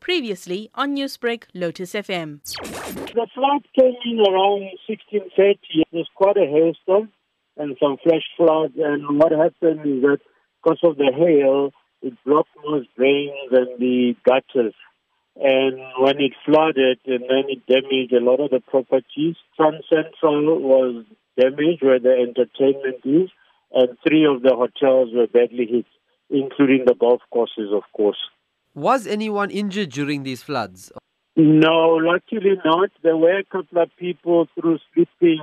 Previously on Newsbreak, Lotus FM. The flood came in around 1630. There's quite a hailstorm and some flash floods. And what happened is that because of the hail, it blocked most drains and the gutters. And when it flooded, and then it damaged a lot of the properties. Sun Central was damaged where the entertainment is, and three of the hotels were badly hit, including the golf courses, of course. Was anyone injured during these floods? No, luckily not. There were a couple of people through sleeping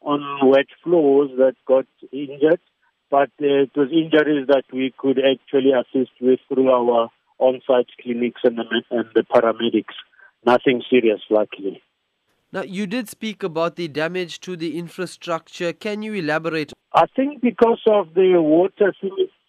on wet floors that got injured, but uh, it was injuries that we could actually assist with through our on-site clinics and the, and the paramedics. Nothing serious, luckily. Now, you did speak about the damage to the infrastructure. Can you elaborate? I think because of the water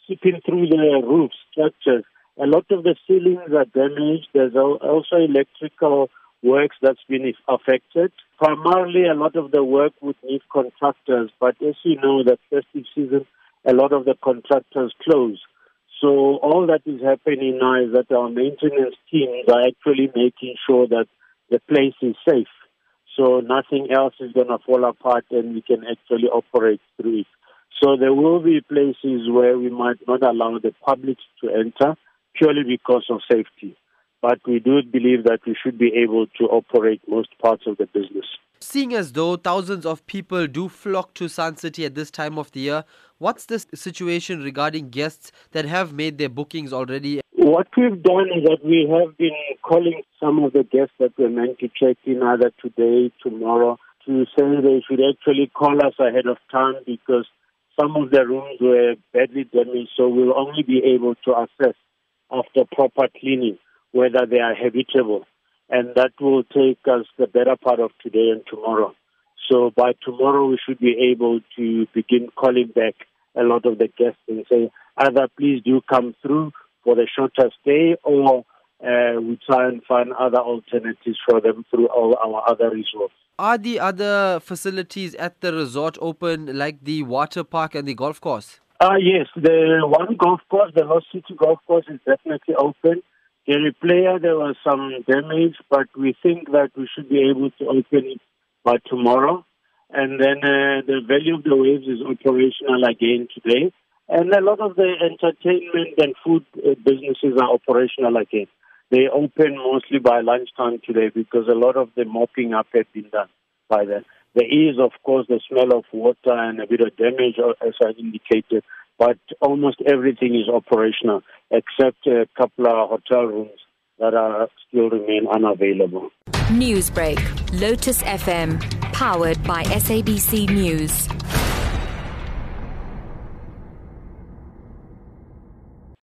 seeping through the roof structures, a lot of the ceilings are damaged. There's also electrical works that's been affected. Primarily, a lot of the work would need contractors, but as you know, the festive season, a lot of the contractors close. So all that is happening now is that our maintenance teams are actually making sure that the place is safe. So nothing else is going to fall apart and we can actually operate through it. So there will be places where we might not allow the public to enter purely because of safety. But we do believe that we should be able to operate most parts of the business. Seeing as though thousands of people do flock to Sun City at this time of the year, what's the situation regarding guests that have made their bookings already? What we've done is that we have been calling some of the guests that were meant to check in either today, tomorrow, to say they should actually call us ahead of time because some of the rooms were badly damaged, so we'll only be able to assess after proper cleaning whether they are habitable and that will take us the better part of today and tomorrow. So by tomorrow, we should be able to begin calling back a lot of the guests and say, either please do come through for the shorter stay or uh, we try and find other alternatives for them through all our other resorts. Are the other facilities at the resort open, like the water park and the golf course? Uh, yes, the one golf course, the Lost City Golf Course, is definitely open. Gary Player, there was some damage, but we think that we should be able to open it by tomorrow. And then uh, the Valley of the Waves is operational again today. And a lot of the entertainment and food uh, businesses are operational again. They open mostly by lunchtime today because a lot of the mopping up had been done by then. There is, of course, the smell of water and a bit of damage, uh, as I indicated, but almost everything is operational except a couple of hotel rooms that are still remain unavailable. Newsbreak, Lotus FM, powered by SABC News.